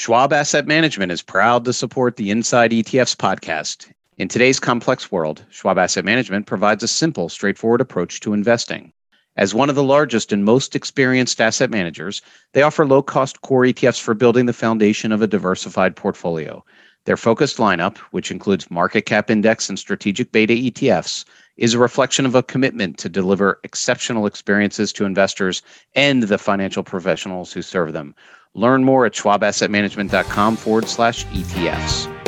Schwab Asset Management is proud to support the Inside ETFs podcast. In today's complex world, Schwab Asset Management provides a simple, straightforward approach to investing. As one of the largest and most experienced asset managers, they offer low cost core ETFs for building the foundation of a diversified portfolio. Their focused lineup, which includes market cap index and strategic beta ETFs, is a reflection of a commitment to deliver exceptional experiences to investors and the financial professionals who serve them. Learn more at schwabassetmanagement.com forward slash ETFs.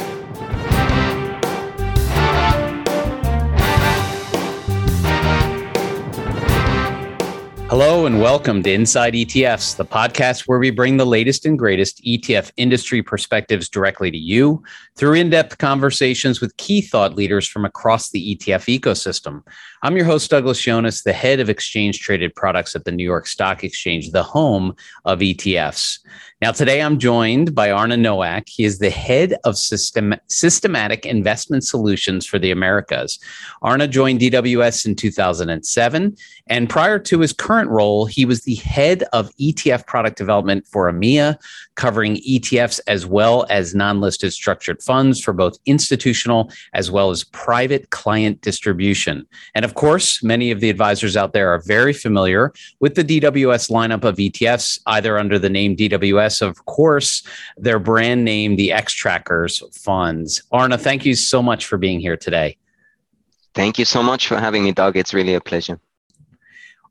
Hello and welcome to Inside ETFs, the podcast where we bring the latest and greatest ETF industry perspectives directly to you through in depth conversations with key thought leaders from across the ETF ecosystem. I'm your host, Douglas Yones, the head of exchange traded products at the New York Stock Exchange, the home of ETFs. Now, today I'm joined by Arne Noack. He is the head of system, systematic investment solutions for the Americas. Arne joined DWS in 2007, and prior to his current role, he was the head of ETF product development for EMEA, covering ETFs as well as non listed structured funds for both institutional as well as private client distribution. And of course, many of the advisors out there are very familiar with the DWS lineup of ETFs, either under the name DWS, of course, their brand name, the Xtrackers funds. Arne, thank you so much for being here today. Thank you so much for having me, Doug. It's really a pleasure.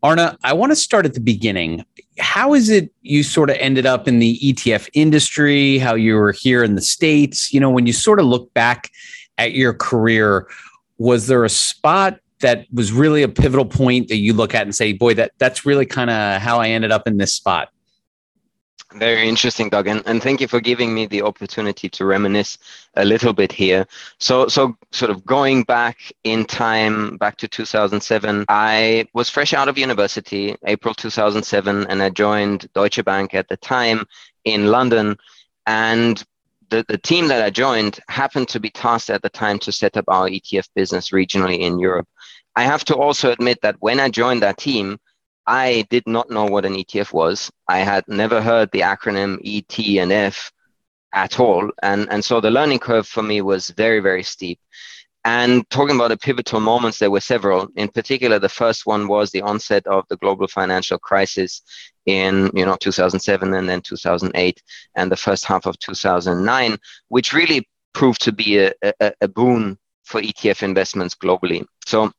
Arne, I want to start at the beginning. How is it you sort of ended up in the ETF industry? How you were here in the States? You know, when you sort of look back at your career, was there a spot that was really a pivotal point that you look at and say, boy, that that's really kind of how I ended up in this spot? Very interesting, Doug, and, and thank you for giving me the opportunity to reminisce a little bit here. So, so sort of going back in time, back to 2007, I was fresh out of university, April 2007, and I joined Deutsche Bank at the time in London. And the, the team that I joined happened to be tasked at the time to set up our ETF business regionally in Europe. I have to also admit that when I joined that team, I did not know what an ETF was. I had never heard the acronym ET and F at all. And, and so the learning curve for me was very, very steep. And talking about the pivotal moments, there were several. In particular, the first one was the onset of the global financial crisis in you know 2007 and then 2008 and the first half of 2009, which really proved to be a, a, a boon for ETF investments globally. So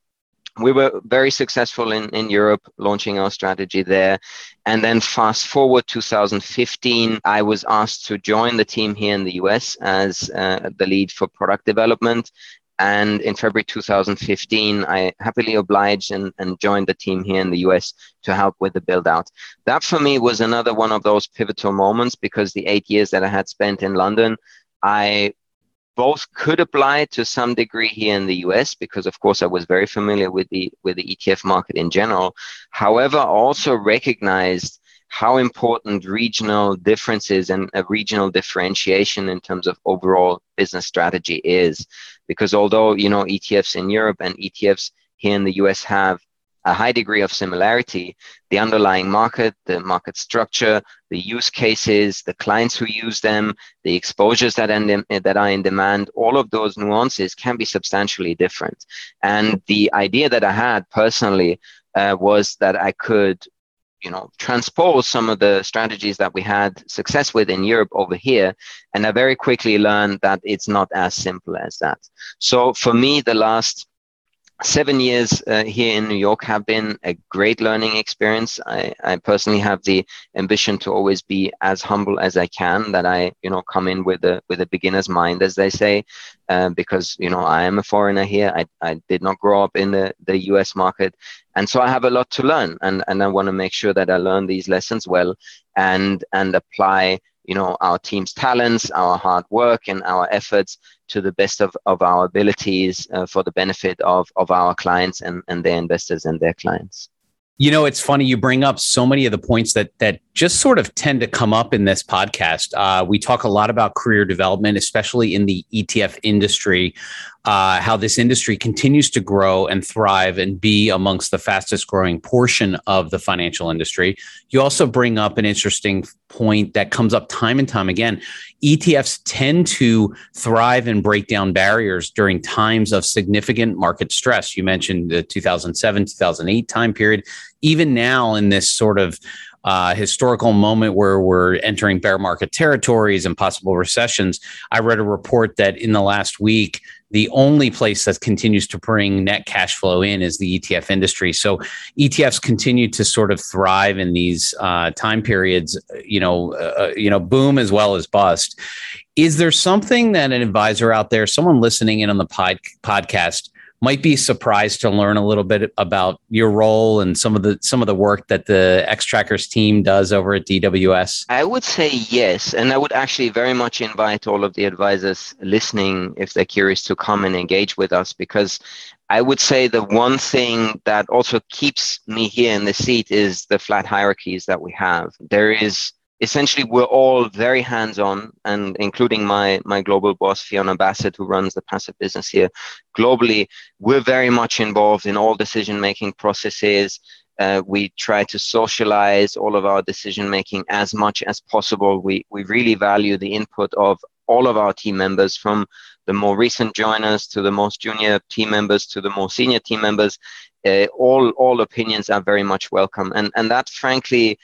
we were very successful in, in Europe launching our strategy there. And then fast forward 2015, I was asked to join the team here in the US as uh, the lead for product development. And in February 2015, I happily obliged and, and joined the team here in the US to help with the build out. That for me was another one of those pivotal moments because the eight years that I had spent in London, I both could apply to some degree here in the US because of course I was very familiar with the with the ETF market in general. However, also recognized how important regional differences and a regional differentiation in terms of overall business strategy is because although you know ETFs in Europe and ETFs here in the US have a high degree of similarity. The underlying market, the market structure, the use cases, the clients who use them, the exposures that, in, that are in demand, all of those nuances can be substantially different. And the idea that I had personally uh, was that I could you know transpose some of the strategies that we had success with in Europe over here and I very quickly learned that it's not as simple as that. So for me the last seven years uh, here in New York have been a great learning experience. I, I personally have the ambition to always be as humble as I can. That I, you know, come in with a with a beginner's mind, as they say, uh, because you know I am a foreigner here. I, I did not grow up in the the U.S. market, and so I have a lot to learn, and and I want to make sure that I learn these lessons well and and apply you know our team's talents our hard work and our efforts to the best of, of our abilities uh, for the benefit of, of our clients and, and their investors and their clients. You know it's funny you bring up so many of the points that that just sort of tend to come up in this podcast. Uh, we talk a lot about career development especially in the etf industry uh, how this industry continues to grow and thrive and be amongst the fastest growing portion of the financial industry. You also bring up an interesting point that comes up time and time again. ETFs tend to thrive and break down barriers during times of significant market stress. You mentioned the 2007, 2008 time period. Even now, in this sort of uh, historical moment where we're entering bear market territories and possible recessions. I read a report that in the last week, the only place that continues to bring net cash flow in is the ETF industry. So ETFs continue to sort of thrive in these uh, time periods, you know, uh, you know, boom as well as bust. Is there something that an advisor out there, someone listening in on the pod- podcast, might be surprised to learn a little bit about your role and some of the some of the work that the Xtrackers team does over at DWS? I would say yes, and I would actually very much invite all of the advisors listening, if they're curious, to come and engage with us because I would say the one thing that also keeps me here in the seat is the flat hierarchies that we have. There is essentially we're all very hands-on and including my my global boss fiona bassett who runs the passive business here globally. We're very much involved in all decision making processes. Uh, we try to socialize all of our decision making as much as possible. We we really value the input of all of our team members from the more recent joiners to the most junior team members to the more senior team members. Uh, all all opinions are very much welcome. And and that frankly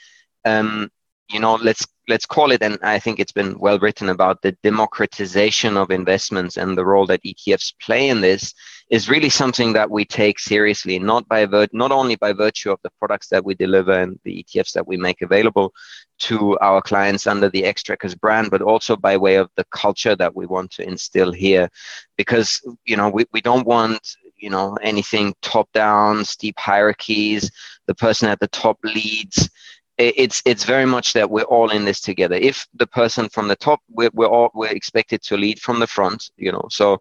um, you know let's let's call it and i think it's been well written about the democratization of investments and the role that etfs play in this is really something that we take seriously not by vir- not only by virtue of the products that we deliver and the etfs that we make available to our clients under the Xtrackers brand but also by way of the culture that we want to instill here. Because you know we, we don't want you know anything top down steep hierarchies. The person at the top leads it's it's very much that we're all in this together. If the person from the top we're, we're all we're expected to lead from the front you know so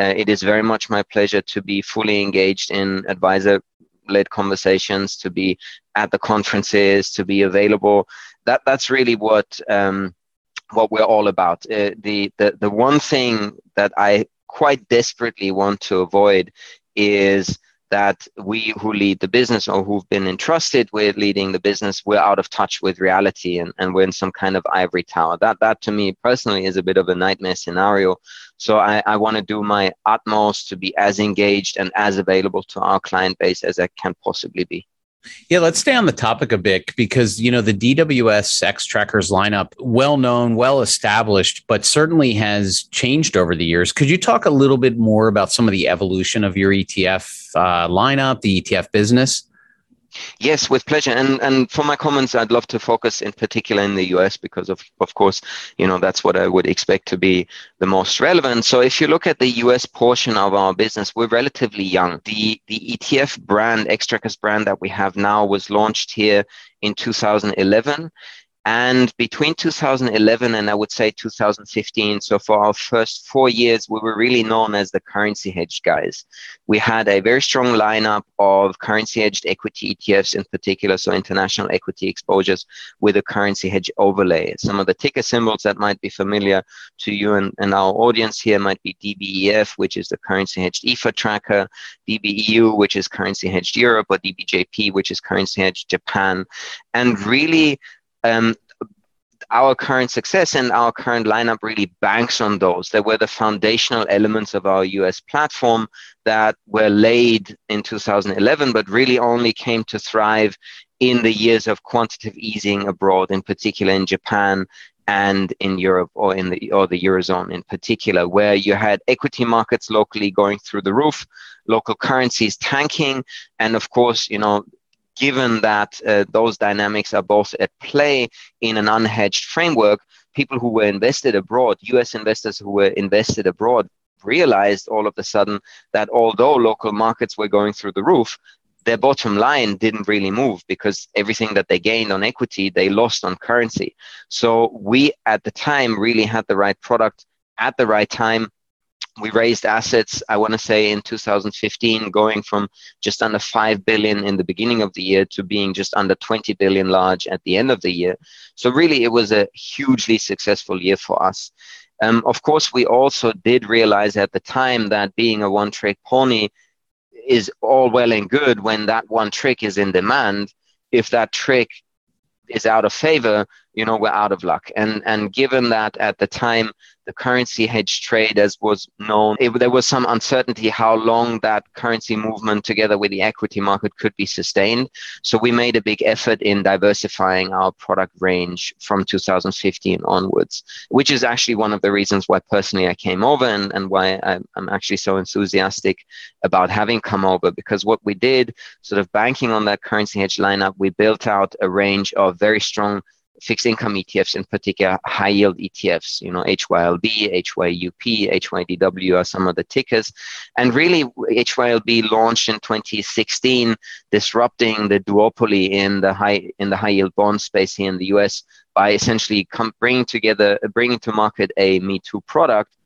uh, it is very much my pleasure to be fully engaged in advisor led conversations to be at the conferences to be available. That that's really what um, what we're all about. Uh, the, the the one thing that i quite desperately want to avoid is that we who lead the business or who've been entrusted with leading the business we're out of touch with reality and, and we're in some kind of ivory tower. That that to me personally is a bit of a nightmare scenario. So i, I want to do my utmost to be as engaged and as available to our client base as i can possibly be yeah, let's stay on the topic a bit because you know the DWS Xtrackers lineup, well known, well established, but certainly has changed over the years. Could you talk a little bit more about some of the evolution of your ETF uh, lineup, the ETF business? Yes, with pleasure. And and for my comments, I'd love to focus in particular in the US because of of course, you know, that's what I would expect to be the most relevant. So if you look at the US portion of our business, we're relatively young. The the ETF brand, Xtrackers brand that we have now was launched here in 2011 and between 2011 and I would say 2015, so for our first four years, we were really known as the currency hedge guys. We had a very strong lineup of currency hedged equity ETFs in particular, so international equity exposures with a currency hedge overlay. Some of the ticker symbols that might be familiar to you and, and our audience here might be DBEF, which is the currency hedged EFA tracker, DBEU, which is currency hedged Europe, or DBJP, which is currency hedged Japan. And really, um, our current success and our current lineup really banks on those. They were the foundational elements of our US platform that were laid in 2011, but really only came to thrive in the years of quantitative easing abroad, in particular in Japan and in Europe or in the or the eurozone in particular, where you had equity markets locally going through the roof, local currencies tanking, and of course, you know, given that uh, those dynamics are both at play in an unhedged framework, people who were invested abroad, US investors who were invested abroad, realized all of a sudden that although local markets were going through the roof, their bottom line didn't really move because everything that they gained on equity, they lost on currency. So we at the time really had the right product at the right time we raised assets i want to say in 2015 going from just under 5 billion in the beginning of the year to being just under 20 billion large at the end of the year so really it was a hugely successful year for us Um, of course, we also did realize at the time that being a one trick pony is all well and good when that one trick is in demand. If that trick is out of favor, you know, we're out of luck. And and given that at the time the currency hedge trade, as was known, it, there was some uncertainty how long that currency movement together with the equity market could be sustained. So we made a big effort in diversifying our product range from 2015 onwards, which is actually one of the reasons why personally I came over and, and why I'm, I'm actually so enthusiastic about having come over. Because what we did, sort of banking on that currency hedge lineup, we built out a range of very strong fixed income ETFs, in particular high yield ETFs, you know, HYLB, HYUP, HYDW are some of the tickers. And really, HYLB launched in 2016, disrupting the duopoly in the high in the high yield bond space here in the US by essentially com- bringing together, bringing to market a Me Too product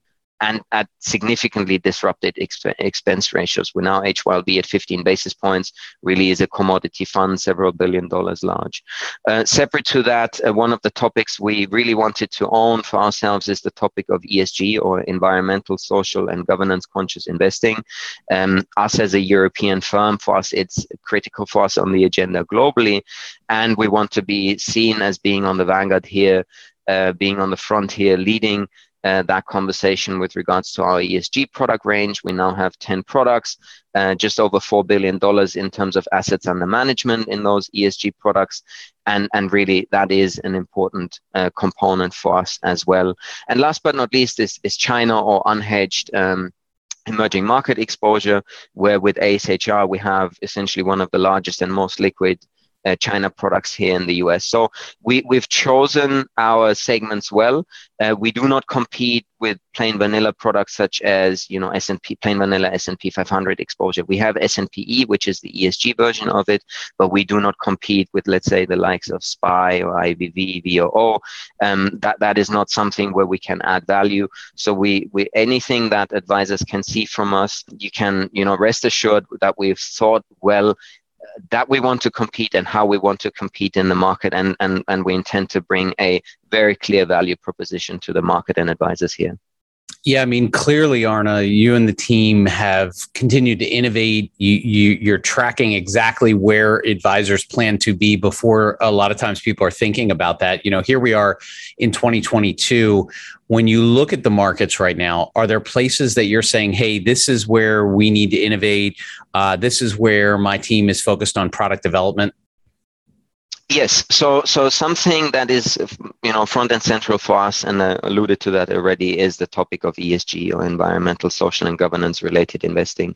and at significantly disrupted exp- expense ratios. We're now HYLB at 15 basis points, really is a commodity fund, several billion dollars large. Uh, separate to that, uh, one of the topics we really wanted to own for ourselves is the topic of ESG or environmental, social, and governance conscious investing. Um, us as a European firm, for us, it's critical for us on the agenda globally. And we want to be seen as being on the vanguard here, uh, being on the front here, leading uh, that conversation with regards to our ESG product range. We now have 10 products, uh, just over $4 billion in terms of assets under management in those ESG products. And, and really, that is an important uh, component for us as well. And last but not least is, is China or unhedged. Um, emerging market exposure, where with ASHR we have essentially one of the largest and most liquid uh, China products here in the US. So we, we've chosen our segments well. Uh, we do not compete with plain vanilla products such as you know S&P plain vanilla S&P 500 exposure. We have SNPE, which is the ESG version of it, but we do not compete with let's say the likes of SPY or IVV, VOO. Um, that that is not something where we can add value. So we we anything that advisors can see from us, you can you know rest assured that we've thought well that we want to compete and how we want to compete in the market and, and, and we intend to bring a very clear value proposition to the market and advisors here yeah, I mean, clearly, Arne, you and the team have continued to innovate. You, you, you're tracking exactly where advisors plan to be before a lot of times people are thinking about that. You know, here we are in 2022. When you look at the markets right now, are there places that you're saying, hey, this is where we need to innovate? Uh, this is where my team is focused on product development? Yes, so so something that is you know front and central for us, and I alluded to that already, is the topic of ESG or environmental, social, and governance related investing.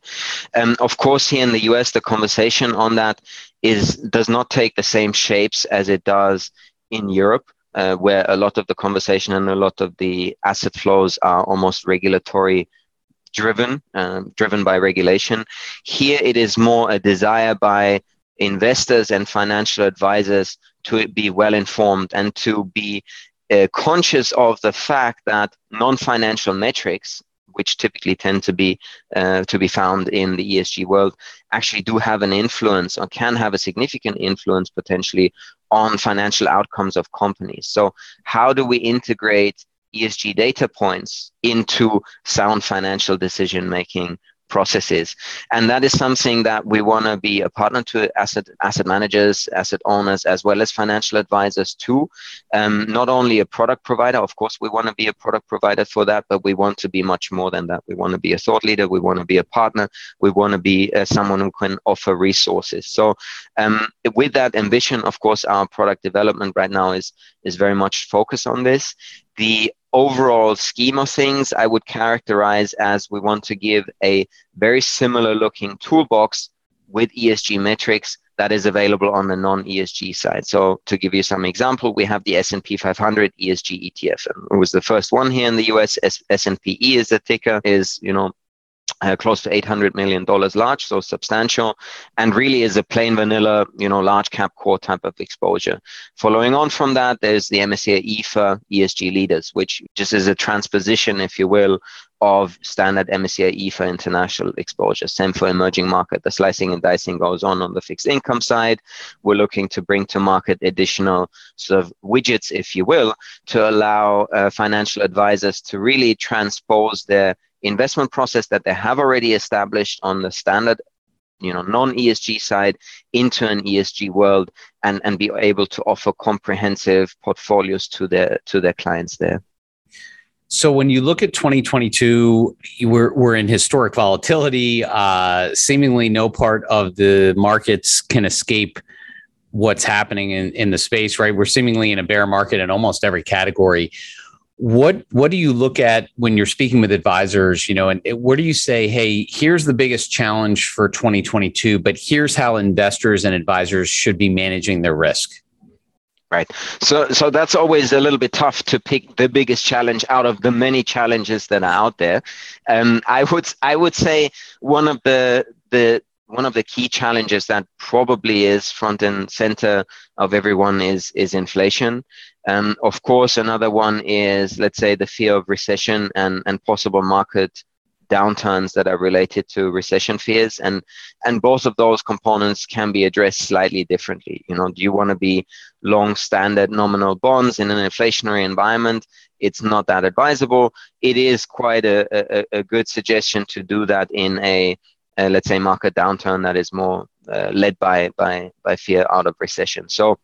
Um, of course, here in the U.S., the conversation on that is does not take the same shapes as it does in Europe. Uh, where a lot of the conversation and a lot of the asset flows are almost regulatory driven, um, driven by regulation. Here, it is more a desire by investors and financial advisors to be well informed and to be uh, conscious of the fact that non-financial metrics which typically tend to be uh, to be found in the ESG world actually do have an influence or can have a significant influence potentially on financial outcomes of companies. So how do we integrate ESG data points into sound financial decision making processes. And that is something that we want to be a partner to asset asset managers, asset owners, as well as financial advisors too. Um, not only a product provider, of course, we want to be a product provider for that, but we want to be much more than that. We want to be a thought leader. We want to be a partner. We want to be uh, someone who can offer resources. So um, with that ambition, of course, our product development right now is is very much focused on this. The overall scheme of things, I would characterize as we want to give a very similar looking toolbox with ESG metrics that is available on the non-ESG side. So to give you some example, we have the S&P 500 ESG ETF. It was the first one here in the US. S- SNPE is the ticker, is, you know, uh, close to 800 million dollars large so substantial and really is a plain vanilla you know large cap core type of exposure following on from that there's the msci efa esg leaders which just is a transposition if you will of standard MSCI EFA international exposure. Same for emerging market. The slicing and dicing goes on on the fixed income side. We're looking to bring to market additional sort of widgets, if you will, to allow uh, financial advisors to really transpose their investment process that they have already established on the standard you know non-esg side into an esg world and and be able to offer comprehensive portfolios to their to their clients there so when you look at 2022, we're, we're in historic volatility. Uh, seemingly no part of the markets can escape what's happening in, in the space, right? We're seemingly in a bear market in almost every category what what do you look at when you're speaking with advisors you know and where do you say hey here's the biggest challenge for 2022 but here's how investors and advisors should be managing their risk? Right. So so that's always a little bit tough to pick the biggest challenge out of the many challenges that are out there. Um, i would i would say one of the the one of the key challenges that probably is front and center of everyone is is inflation. Um, of course, another one is, let's say, the fear of recession and, and possible market downturns that are related to recession fears. And and both of those components can be addressed slightly differently. You know do you want to be long standard nominal bonds in an inflationary environment? It's not that advisable. It is quite a, a, a good suggestion to do that in a, a, let's say market downturn that is more uh, led by by by fear out of recession so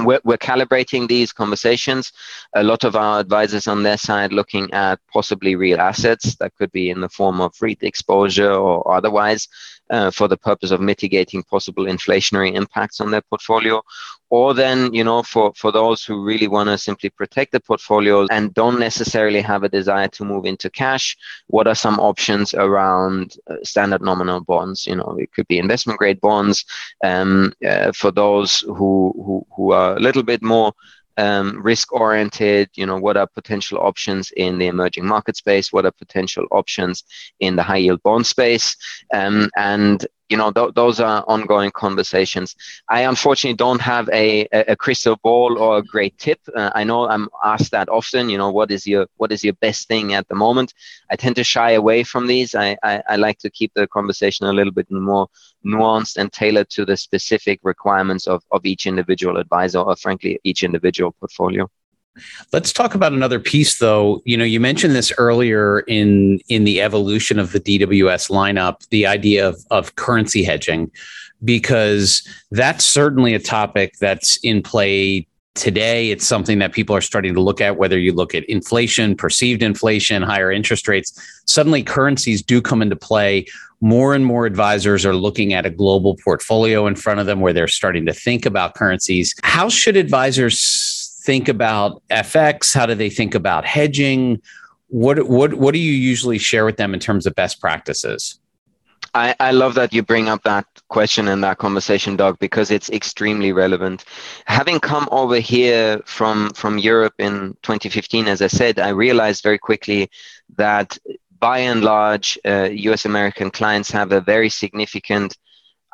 we're, we're, calibrating these conversations. A lot of our advisors on their side looking at possibly real assets that could be in the form of REIT exposure or otherwise uh, for the purpose of mitigating possible inflationary impacts on their portfolio or then you know for for those who really want to simply protect the portfolios and don't necessarily have a desire to move into cash what are some options around uh, standard nominal bonds? You know it could be investment grade bonds um, uh, for those who, who who are a little bit more um, risk oriented you know what are potential options in the emerging market space? What are potential options in the high yield bond space? Um, and you know th- those are ongoing conversations. I unfortunately don't have a, a crystal ball or a great tip. Uh, i know i'm asked that often you know what is your what is your best thing at the moment? I tend to shy away from these. I i, I like to keep the conversation a little bit more nuanced and tailored to the specific requirements of, of each individual advisor or frankly each individual portfolio Let's talk about another piece though. You know, you mentioned this earlier in in the evolution of the DWS lineup, the idea of of currency hedging because that's certainly a topic that's in play today. It's something that people are starting to look at whether you look at inflation, perceived inflation, higher interest rates, suddenly currencies do come into play. More and more advisors are looking at a global portfolio in front of them where they're starting to think about currencies. How should advisors think about FX? How do they think about hedging? What what what do you usually share with them in terms of best practices? I, I love that you bring up that question and that conversation, Doug, because it's extremely relevant. Having come over here from from Europe in 2015, as I said, I realized very quickly that by and large, uh, U.S. American clients have a very significant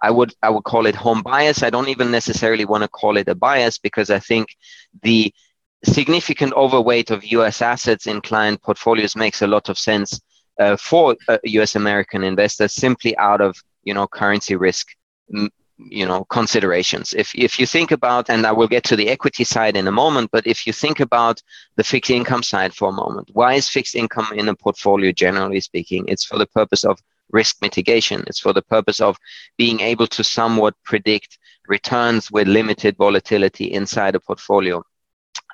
I would I would call it home bias. I don't even necessarily want to call it a bias because I think the significant overweight of U.S. assets in client portfolios makes a lot of sense uh, for uh, U.S. American investors simply out of you know currency risk you know considerations if if you think about and i will get to the equity side in a moment but if you think about the fixed income side for a moment why is fixed income in a portfolio generally speaking it's for the purpose of risk mitigation. It's for the purpose of being able to somewhat predict returns with limited volatility inside a portfolio.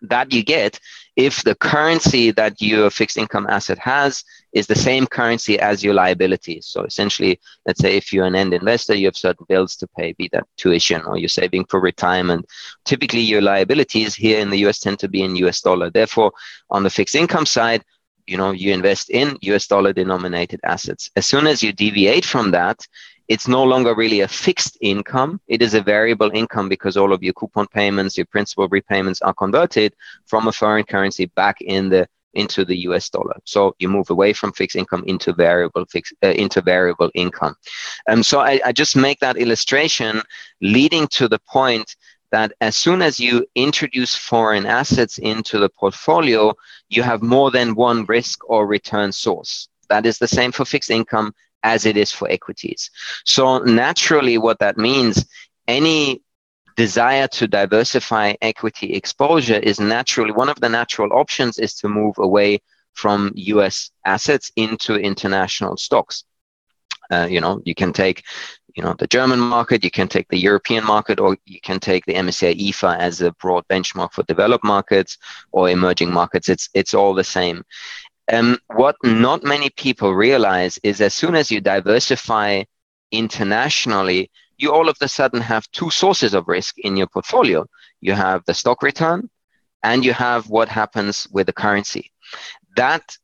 That you get if the currency that your fixed income asset has is the same currency as your liabilities. So essentially, let's say if you're an end investor, you have certain bills to pay, be that tuition or you're saving for retirement. Typically, your liabilities here in the US tend to be in US dollar. Therefore, on the fixed income side, you know you invest in us dollar denominated assets as soon as you deviate from that it's no longer really a fixed income it is a variable income because all of your coupon payments your principal repayments are converted from a foreign currency back in the into the US dollar. So you move away from fixed income into variable fix, uh, into variable income. Um, so I, I just make that illustration leading to the point that as soon as you introduce foreign assets into the portfolio, you have more than one risk or return source. That is the same for fixed income as it is for equities. So naturally, what that means, any desire to diversify equity exposure is naturally one of the natural options is to move away from US assets into international stocks. Uh, you know, you can take, you know, the German market, you can take the European market, or you can take the MSCI EFA as a broad benchmark for developed markets or emerging markets. It's it's all the same. Um, what not many people realize is as soon as you diversify internationally, you all of a sudden have two sources of risk in your portfolio. You have the stock return and you have what happens with the currency. That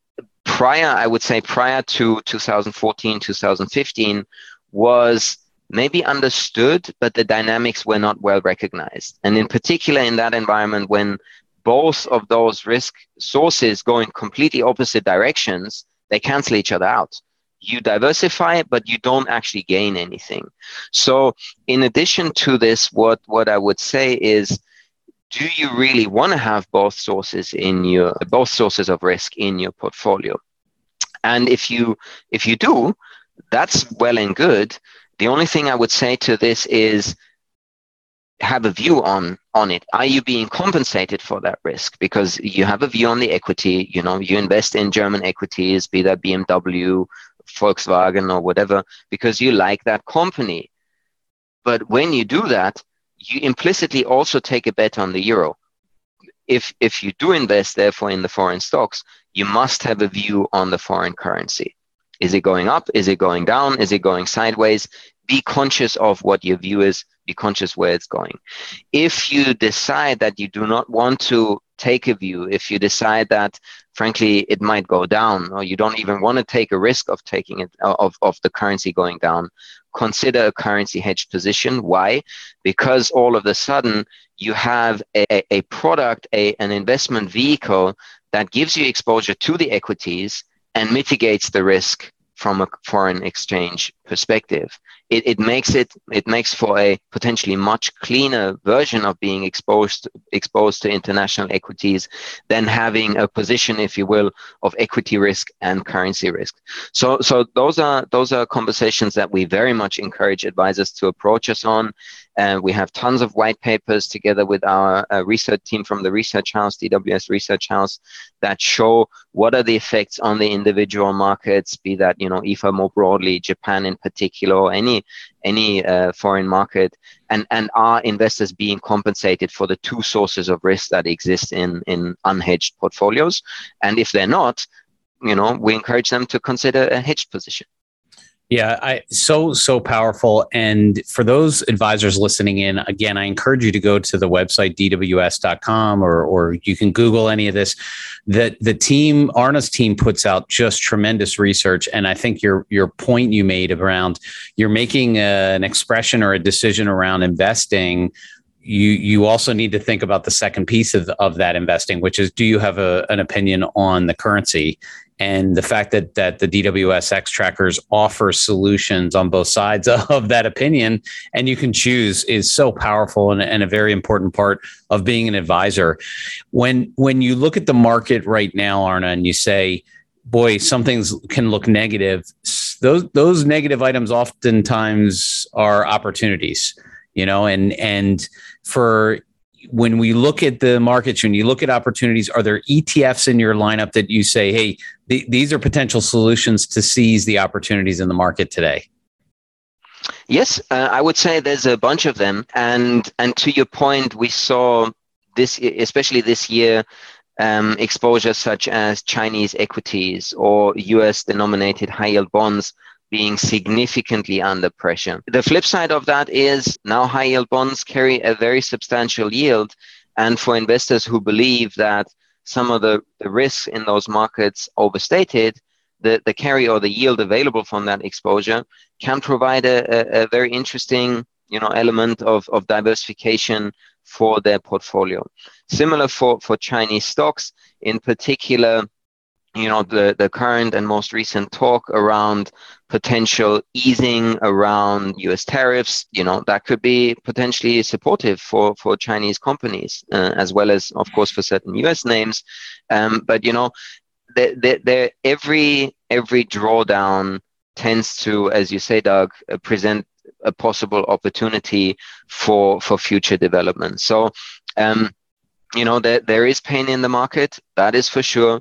prior, I would say prior to 2014, 2015, was maybe understood, but the dynamics were not well recognized. And in particular, in that environment, when both of those risk sources go in completely opposite directions, they cancel each other out. You diversify, but you don't actually gain anything. So, in addition to this, what, what I would say is do you really want to have both sources in your both sources of risk in your portfolio and if you if you do that's well and good the only thing i would say to this is have a view on on it are you being compensated for that risk because you have a view on the equity you know you invest in german equities be that bmw volkswagen or whatever because you like that company but when you do that you implicitly also take a bet on the euro. If, if you do invest, therefore, in the foreign stocks, you must have a view on the foreign currency. Is it going up? Is it going down? Is it going sideways? Be conscious of what your view is. Be conscious where it's going. If you decide that you do not want to take a view, if you decide that, frankly, it might go down, or you don't even want to take a risk of taking it uh, of, of the currency going down, consider a currency hedge position. Why? Because all of a sudden you have a, a product, a, an investment vehicle that gives you exposure to the equities and mitigates the risk from a foreign exchange perspective. It, it makes it it makes for a potentially much cleaner version of being exposed exposed to international equities than having a position if you will of equity risk and currency risk. So so those are those are conversations that we very much encourage advisors to approach us on. And we have tons of white papers together with our uh, research team from the research house, DWS Research House, that show what are the effects on the individual markets, be that you know EAFE more broadly, Japan in particular, or any any uh, foreign market, and and are investors being compensated for the two sources of risk that exist in in unhedged portfolios, and if they're not, you know, we encourage them to consider a hedged position. Yeah, I so so powerful. And for those advisors listening in, again, I encourage you to go to the website dws.com or or you can Google any of this. That the team, Arne's team, puts out just tremendous research. And I think your your point you made around you're making a, an expression or a decision around investing you you also need to think about the second piece of, of that investing, which is do you have a, an opinion on the currency and the fact that that the DWS X trackers offer solutions on both sides of that opinion and you can choose is so powerful and, and, a very important part of being an advisor. When when you look at the market right now Arne and you say boy some things can look negative those those negative items oftentimes are opportunities you know and and for when we look at the markets, when you look at opportunities, are there ETFs in your lineup that you say, hey, th- these are potential solutions to seize the opportunities in the market today? Yes, uh, I would say there's a bunch of them, and and to your point, we saw this, especially this year, um, exposure such as Chinese equities or U.S. denominated high yield bonds being significantly under pressure. The flip side of that is now high yield bonds carry a very substantial yield. And for investors who believe that some of the, the risks in those markets overstated, the, the carry or the yield available from that exposure can provide a, a, a very interesting you know, element of, of diversification for their portfolio. Similar for, for Chinese stocks, in particular, you know the the current and most recent talk around potential easing around US tariffs you know that could be potentially supportive for for Chinese companies uh, as well as of course for certain US names. Um, but you know the, the, every every drawdown tends to as you say Doug uh, present a possible opportunity for for future development. So um, you know there, there is pain in the market that is for sure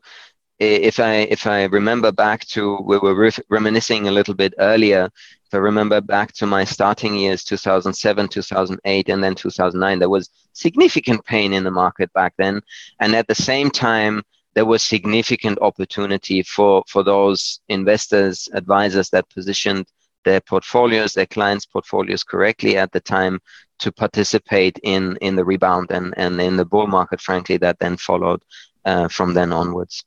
if I if I remember back to we were re- reminiscing a little bit earlier. If I remember back to my starting years, 2007, 2008, and then 2009, there was significant pain in the market back then, and at the same time, there was significant opportunity for for those investors, advisors that positioned their portfolios, their clients' portfolios correctly at the time to participate in in the rebound and and in the bull market, frankly, that then followed uh, from then onwards.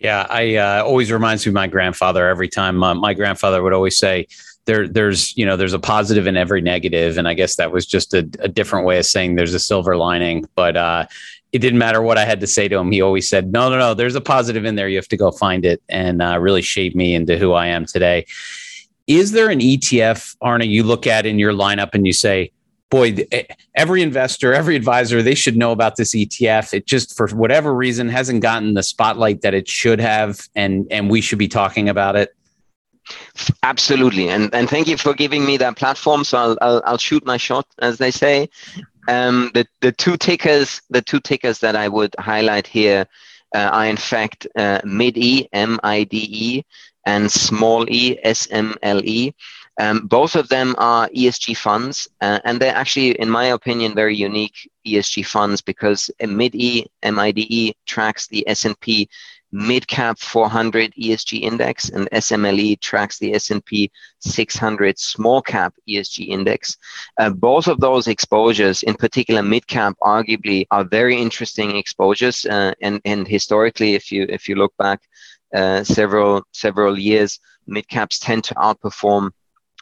Yeah, I uh, always reminds me of my grandfather every time. Uh, my grandfather would always say, "There, there's you know, there's a positive in every negative," and I guess that was just a, a different way of saying there's a silver lining. But uh, it didn't matter what I had to say to him. He always said, "No, no, no. There's a positive in there. You have to go find it," and uh, really shaped me into who I am today. Is there an ETF, Arne, you look at in your lineup and you say, boy, every investor, every advisor, they should know about this ETF. It just, for whatever reason, hasn't gotten the spotlight that it should have, and and we should be talking about it. Absolutely, and and thank you for giving me that platform. So I'll I'll, I'll shoot my shot, as they say. Um, the the two tickers, the two tickers that I would highlight here uh, are in fact uh, mid M I D E and small E S M L E. Um, both of them are ESG funds, uh, and they're actually, in my opinion, very unique ESG funds because MIDE, MIDE tracks the S&P mid-cap 400 ESG index, and SMLE tracks the S&P 600 small-cap ESG index. Uh, both of those exposures, in particular mid-cap, arguably are very interesting exposures, uh, and and historically, if you if you look back uh, several several years, mid-caps tend to outperform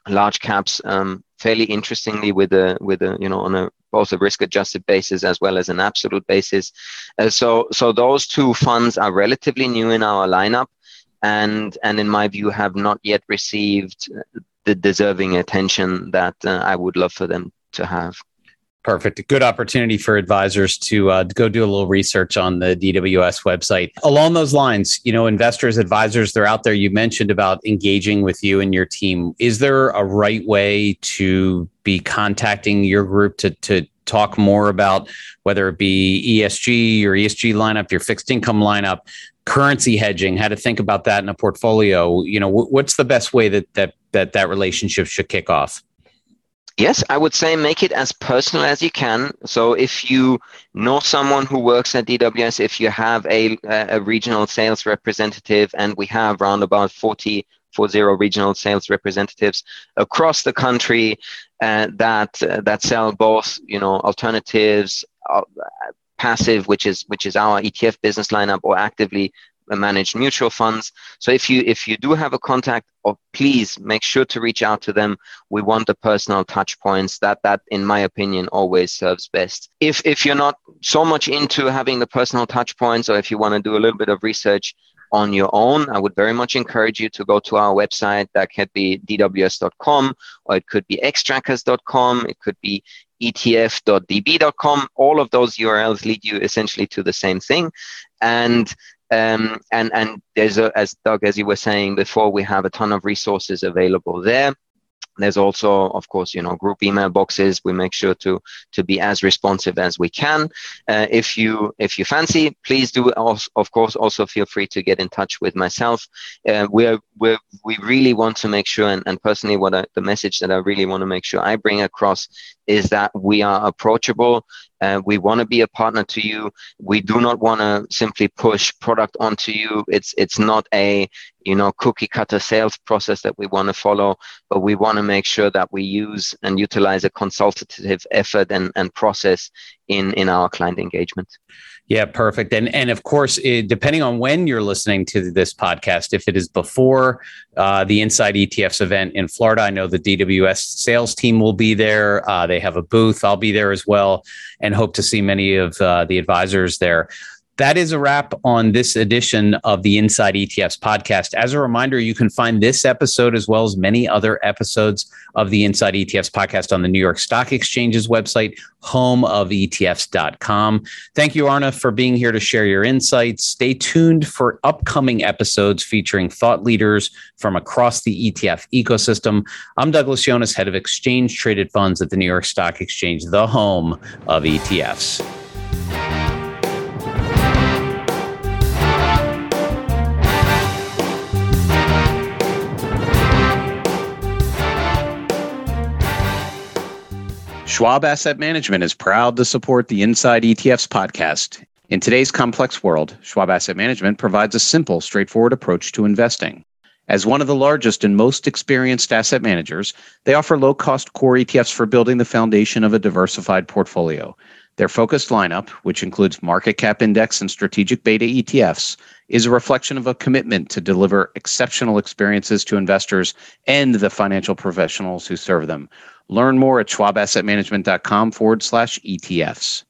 large caps um, fairly interestingly with a with a you know on a both a risk adjusted basis as well as an absolute basis. Uh, so so those two funds are relatively new in our lineup and and in my view have not yet received the deserving attention that uh, I would love for them to have Perfect. A good opportunity for advisors to, uh, go do a little research on the DWS website. Along those lines, you know, investors, advisors, they're out there. You mentioned about engaging with you and your team. Is there a right way to be contacting your group to, to talk more about whether it be ESG, your ESG lineup, your fixed income lineup, currency hedging, how to think about that in a portfolio? You know, what's the best way that that that, that relationship should kick off? Yes, I would say make it as personal as you can. So if you know someone who works at DWS, if you have a, a regional sales representative, and we have around about 40, 40 regional sales representatives across the country uh, that uh, that sell both, you know, alternatives, uh, passive, which is which is our ETF business lineup, or actively managed mutual funds. So if you if you do have a contact, oh, please make sure to reach out to them. We want the personal touch points. That that in my opinion always serves best. If if you're not so much into having the personal touch points, or if you want to do a little bit of research on your own, I would very much encourage you to go to our website. That could be dws.com, or it could be xtrackers.com, it could be etf.db.com. All of those URLs lead you essentially to the same thing. And um, and and there's a, as Doug, as you were saying before, we have a ton of resources available there. There's also, of course, you know, group email boxes. We make sure to to be as responsive as we can. Uh, if you if you fancy, please do. Also, of course, also feel free to get in touch with myself. Uh, we're, we really want to make sure, and, and personally, what I, the message that I really want to make sure I bring across is that we are approachable. Uh, we want to be a partner to you. We do not want to simply push product onto you. It's it's not a you know cookie cutter sales process that we want to follow, but we want to make sure that we use and utilize a consultative effort and, and process in in our client engagement. Yeah, perfect. And and of course, it, depending on when you're listening to this podcast, if it is before uh, the Inside ETFs event in Florida, I know the DWS sales team will be there. Uh, they have a booth. I'll be there as well, and hope to see many of uh, the advisors there. That is a wrap on this edition of the Inside ETFs podcast. As a reminder, you can find this episode as well as many other episodes of the Inside ETFs podcast on the New York Stock Exchange's website, homeofetfs.com. Thank you, Arne, for being here to share your insights. Stay tuned for upcoming episodes featuring thought leaders from across the ETF ecosystem. I'm Douglas Yones, head of exchange traded funds at the New York Stock Exchange, the home of ETFs. Schwab Asset Management is proud to support the Inside ETFs podcast. In today's complex world, Schwab Asset Management provides a simple, straightforward approach to investing. As one of the largest and most experienced asset managers, they offer low cost core ETFs for building the foundation of a diversified portfolio. Their focused lineup, which includes market cap index and strategic beta ETFs, is a reflection of a commitment to deliver exceptional experiences to investors and the financial professionals who serve them. Learn more at schwabassetmanagement.com forward slash ETFs.